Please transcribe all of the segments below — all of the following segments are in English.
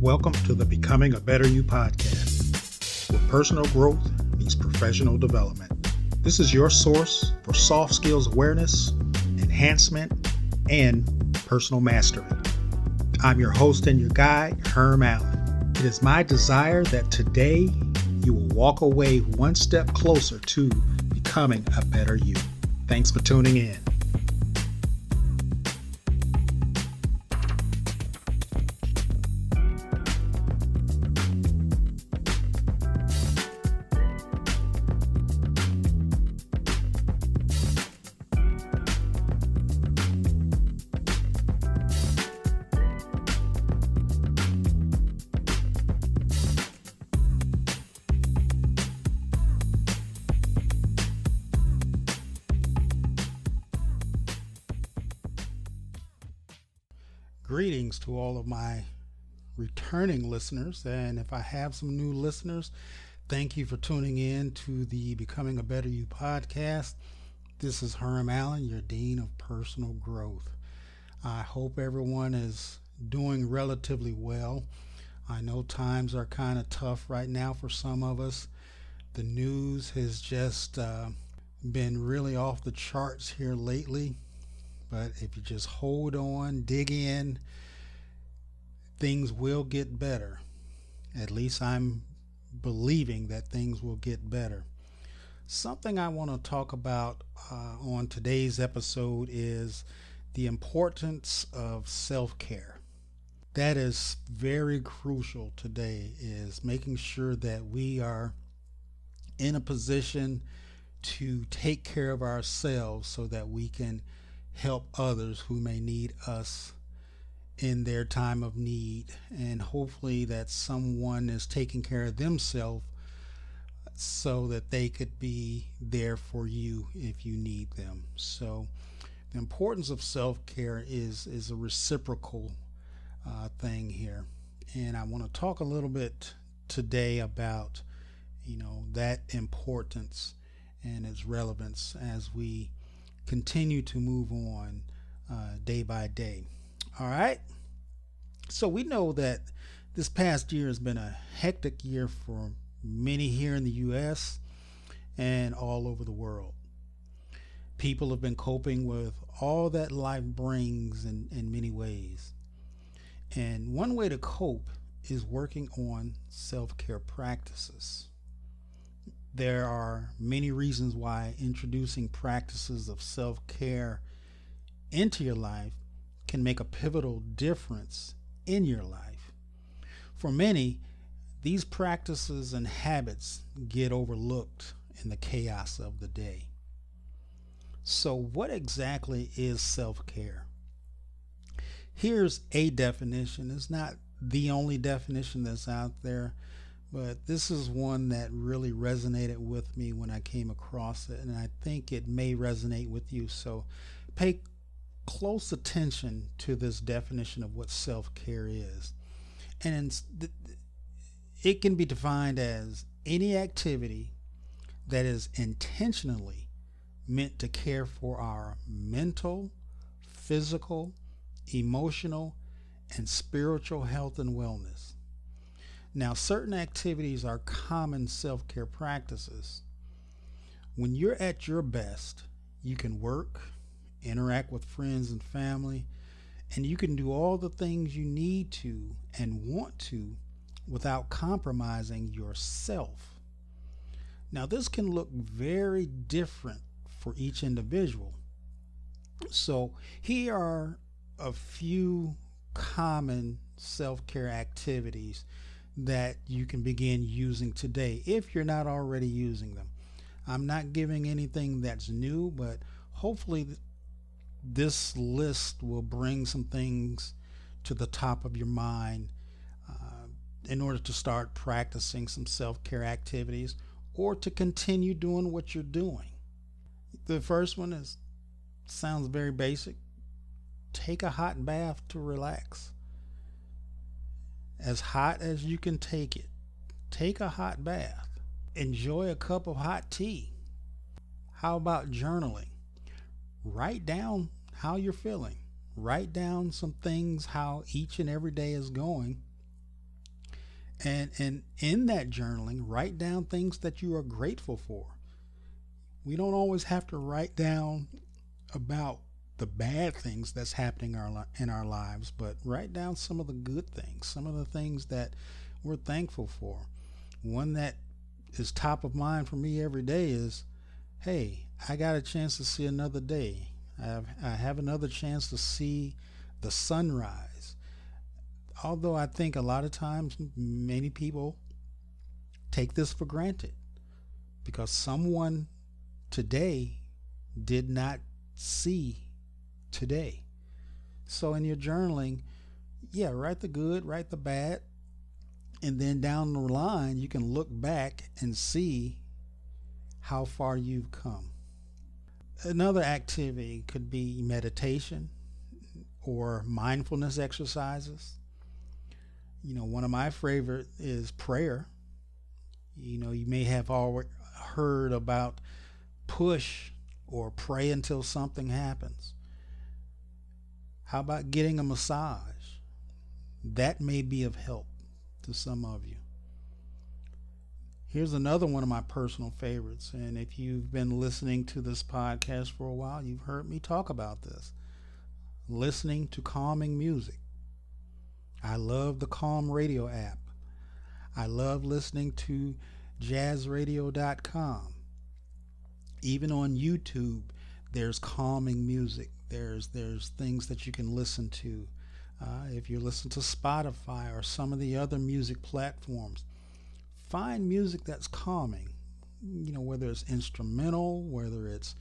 Welcome to the Becoming a Better You podcast, where personal growth means professional development. This is your source for soft skills awareness, enhancement, and personal mastery. I'm your host and your guide, Herm Allen. It is my desire that today you will walk away one step closer to becoming a better you. Thanks for tuning in. Greetings to all of my returning listeners. And if I have some new listeners, thank you for tuning in to the Becoming a Better You podcast. This is Herm Allen, your Dean of Personal Growth. I hope everyone is doing relatively well. I know times are kind of tough right now for some of us. The news has just uh, been really off the charts here lately. But if you just hold on, dig in, things will get better. At least I'm believing that things will get better. Something I want to talk about uh, on today's episode is the importance of self-care. That is very crucial today is making sure that we are in a position to take care of ourselves so that we can help others who may need us in their time of need. And hopefully, that someone is taking care of themselves so that they could be there for you if you need them. So, the importance of self care is, is a reciprocal uh, thing here. And I want to talk a little bit today about you know that importance and its relevance as we continue to move on uh, day by day. All right. So we know that this past year has been a hectic year for many here in the U.S. and all over the world. People have been coping with all that life brings in, in many ways. And one way to cope is working on self care practices. There are many reasons why introducing practices of self care into your life can make a pivotal difference in your life. For many, these practices and habits get overlooked in the chaos of the day. So, what exactly is self care? Here's a definition. It's not the only definition that's out there. But this is one that really resonated with me when I came across it, and I think it may resonate with you. So pay close attention to this definition of what self care is. And it can be defined as any activity that is intentionally meant to care for our mental, physical, emotional, and spiritual health and wellness now, certain activities are common self care practices. When you're at your best, you can work, interact with friends and family, and you can do all the things you need to and want to without compromising yourself. Now, this can look very different for each individual. So, here are a few common self care activities that you can begin using today if you're not already using them. I'm not giving anything that's new, but hopefully this list will bring some things to the top of your mind uh, in order to start practicing some self care activities or to continue doing what you're doing. The first one is sounds very basic. Take a hot bath to relax as hot as you can take it. Take a hot bath. Enjoy a cup of hot tea. How about journaling? Write down how you're feeling. Write down some things, how each and every day is going. And and in that journaling, write down things that you are grateful for. We don't always have to write down about the bad things that's happening our, in our lives, but write down some of the good things, some of the things that we're thankful for. One that is top of mind for me every day is, hey, I got a chance to see another day. I have, I have another chance to see the sunrise. Although I think a lot of times many people take this for granted because someone today did not see today. So in your journaling, yeah, write the good, write the bad, and then down the line you can look back and see how far you've come. Another activity could be meditation or mindfulness exercises. You know, one of my favorite is prayer. You know, you may have already heard about push or pray until something happens. How about getting a massage? That may be of help to some of you. Here's another one of my personal favorites. And if you've been listening to this podcast for a while, you've heard me talk about this listening to calming music. I love the Calm Radio app. I love listening to jazzradio.com. Even on YouTube, there's calming music. There's there's things that you can listen to. Uh, if you listen to Spotify or some of the other music platforms, find music that's calming. You know, whether it's instrumental, whether it's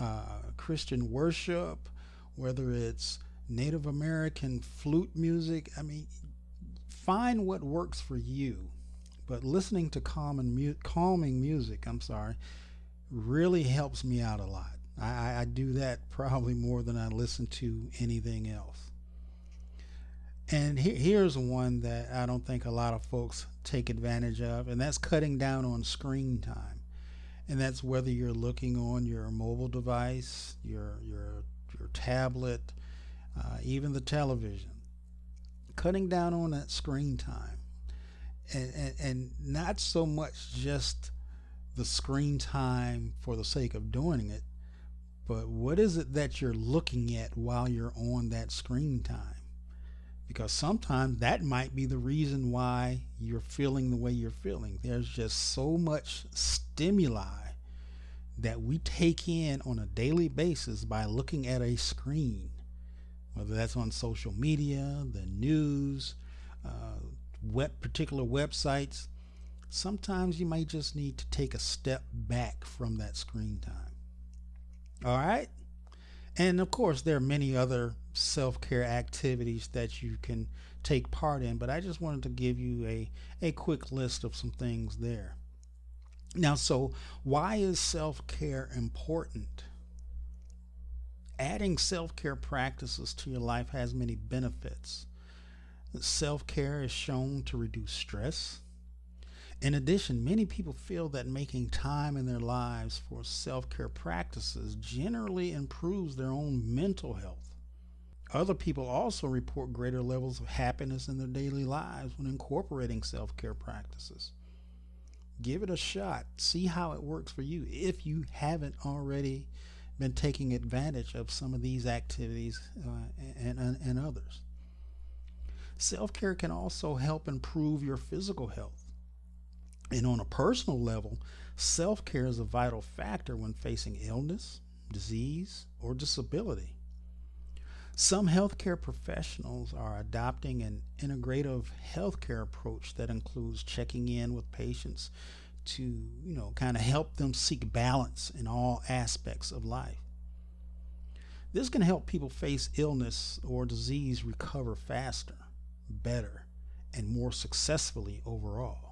uh, Christian worship, whether it's Native American flute music. I mean, find what works for you. But listening to calming, mu- calming music, I'm sorry, really helps me out a lot. I, I do that probably more than I listen to anything else. And he, here's one that I don't think a lot of folks take advantage of, and that's cutting down on screen time. And that's whether you're looking on your mobile device, your your your tablet, uh, even the television. Cutting down on that screen time, and, and and not so much just the screen time for the sake of doing it, but what is it that you're looking at while you're on that screen time? because sometimes that might be the reason why you're feeling the way you're feeling. There's just so much stimuli that we take in on a daily basis by looking at a screen, whether that's on social media, the news, uh, web, particular websites. Sometimes you might just need to take a step back from that screen time. All right? And of course, there are many other self care activities that you can take part in, but I just wanted to give you a, a quick list of some things there. Now, so why is self care important? Adding self care practices to your life has many benefits. Self care is shown to reduce stress, in addition, many people feel that making time in their lives for self care practices generally improves their own mental health. Other people also report greater levels of happiness in their daily lives when incorporating self care practices. Give it a shot. See how it works for you if you haven't already been taking advantage of some of these activities uh, and, and, and others. Self care can also help improve your physical health. And on a personal level, self care is a vital factor when facing illness, disease, or disability. Some healthcare professionals are adopting an integrative healthcare approach that includes checking in with patients to, you know, kind of help them seek balance in all aspects of life. This can help people face illness or disease recover faster, better, and more successfully overall.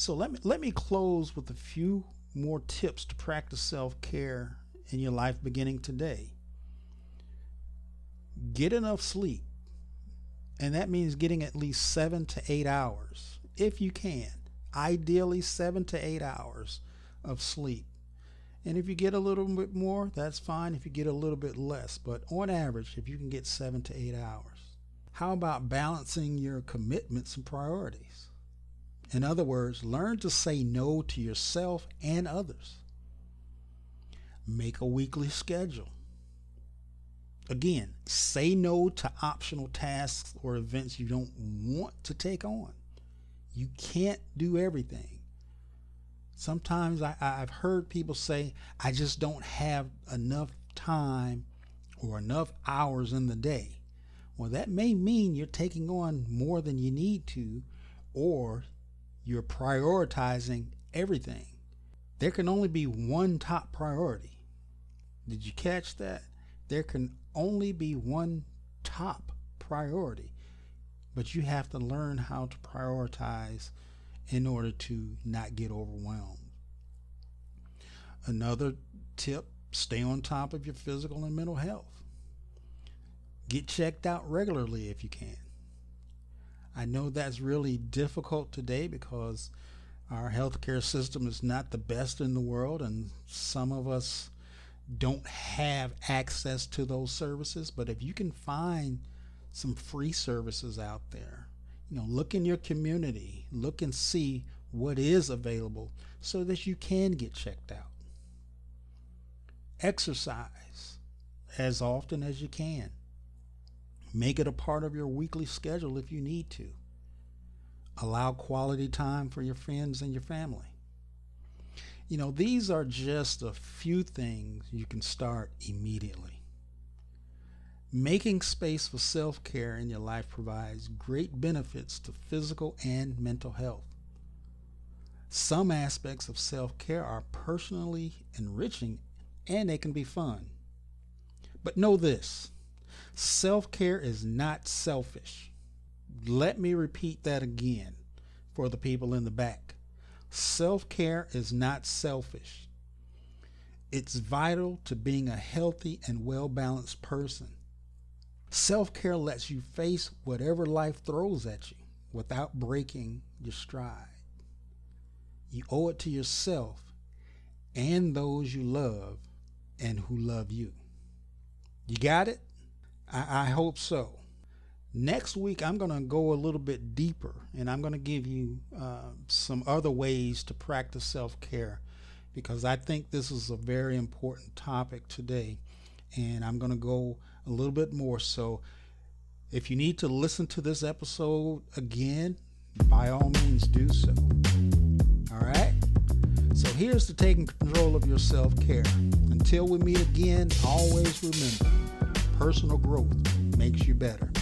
So let me let me close with a few more tips to practice self-care in your life beginning today. Get enough sleep. And that means getting at least 7 to 8 hours if you can. Ideally 7 to 8 hours of sleep. And if you get a little bit more, that's fine. If you get a little bit less, but on average, if you can get 7 to 8 hours. How about balancing your commitments and priorities? In other words, learn to say no to yourself and others. Make a weekly schedule. Again, say no to optional tasks or events you don't want to take on. You can't do everything. Sometimes I, have heard people say, I just don't have enough time or enough hours in the day. Well, that may mean you're taking on more than you need to, or you're prioritizing everything. There can only be one top priority. Did you catch that? There can only be one top priority, but you have to learn how to prioritize in order to not get overwhelmed. Another tip stay on top of your physical and mental health. Get checked out regularly if you can. I know that's really difficult today because our healthcare system is not the best in the world, and some of us don't have access to those services. But if you can find some free services out there, you know, look in your community, look and see what is available so that you can get checked out. Exercise as often as you can. Make it a part of your weekly schedule if you need to. Allow quality time for your friends and your family. You know, these are just a few things you can start immediately. Making space for self care in your life provides great benefits to physical and mental health. Some aspects of self care are personally enriching and they can be fun. But know this self care is not selfish. Let me repeat that again for the people in the back. Self care is not selfish. It's vital to being a healthy and well balanced person. Self care lets you face whatever life throws at you without breaking your stride. You owe it to yourself and those you love and who love you. You got it? I, I hope so. Next week, I'm going to go a little bit deeper and I'm going to give you uh, some other ways to practice self care because I think this is a very important topic today. And I'm going to go a little bit more. So, if you need to listen to this episode again, by all means do so. All right? So, here's to taking control of your self care. Until we meet again, always remember personal growth makes you better.